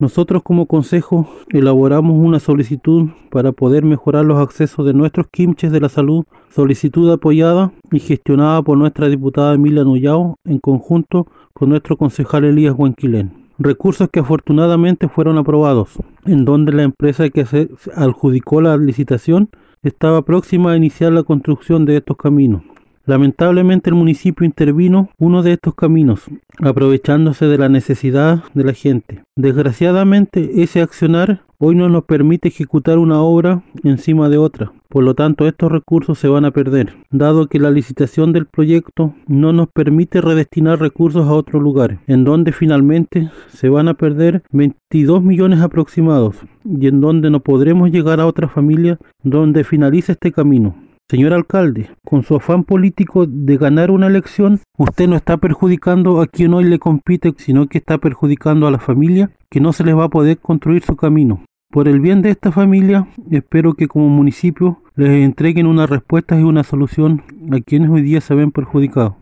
Nosotros como consejo elaboramos una solicitud para poder mejorar los accesos de nuestros quimches de la salud, solicitud apoyada y gestionada por nuestra diputada Emilia Nullao en conjunto con nuestro concejal Elías Huanquilén. Recursos que afortunadamente fueron aprobados, en donde la empresa que se adjudicó la licitación estaba próxima a iniciar la construcción de estos caminos. Lamentablemente el municipio intervino uno de estos caminos, aprovechándose de la necesidad de la gente. Desgraciadamente ese accionar hoy no nos permite ejecutar una obra encima de otra. Por lo tanto, estos recursos se van a perder, dado que la licitación del proyecto no nos permite redestinar recursos a otro lugar, en donde finalmente se van a perder 22 millones aproximados y en donde no podremos llegar a otra familia donde finalice este camino. Señor alcalde, con su afán político de ganar una elección, usted no está perjudicando a quien hoy le compite, sino que está perjudicando a la familia que no se les va a poder construir su camino. Por el bien de esta familia, espero que como municipio les entreguen una respuesta y una solución a quienes hoy día se ven perjudicados.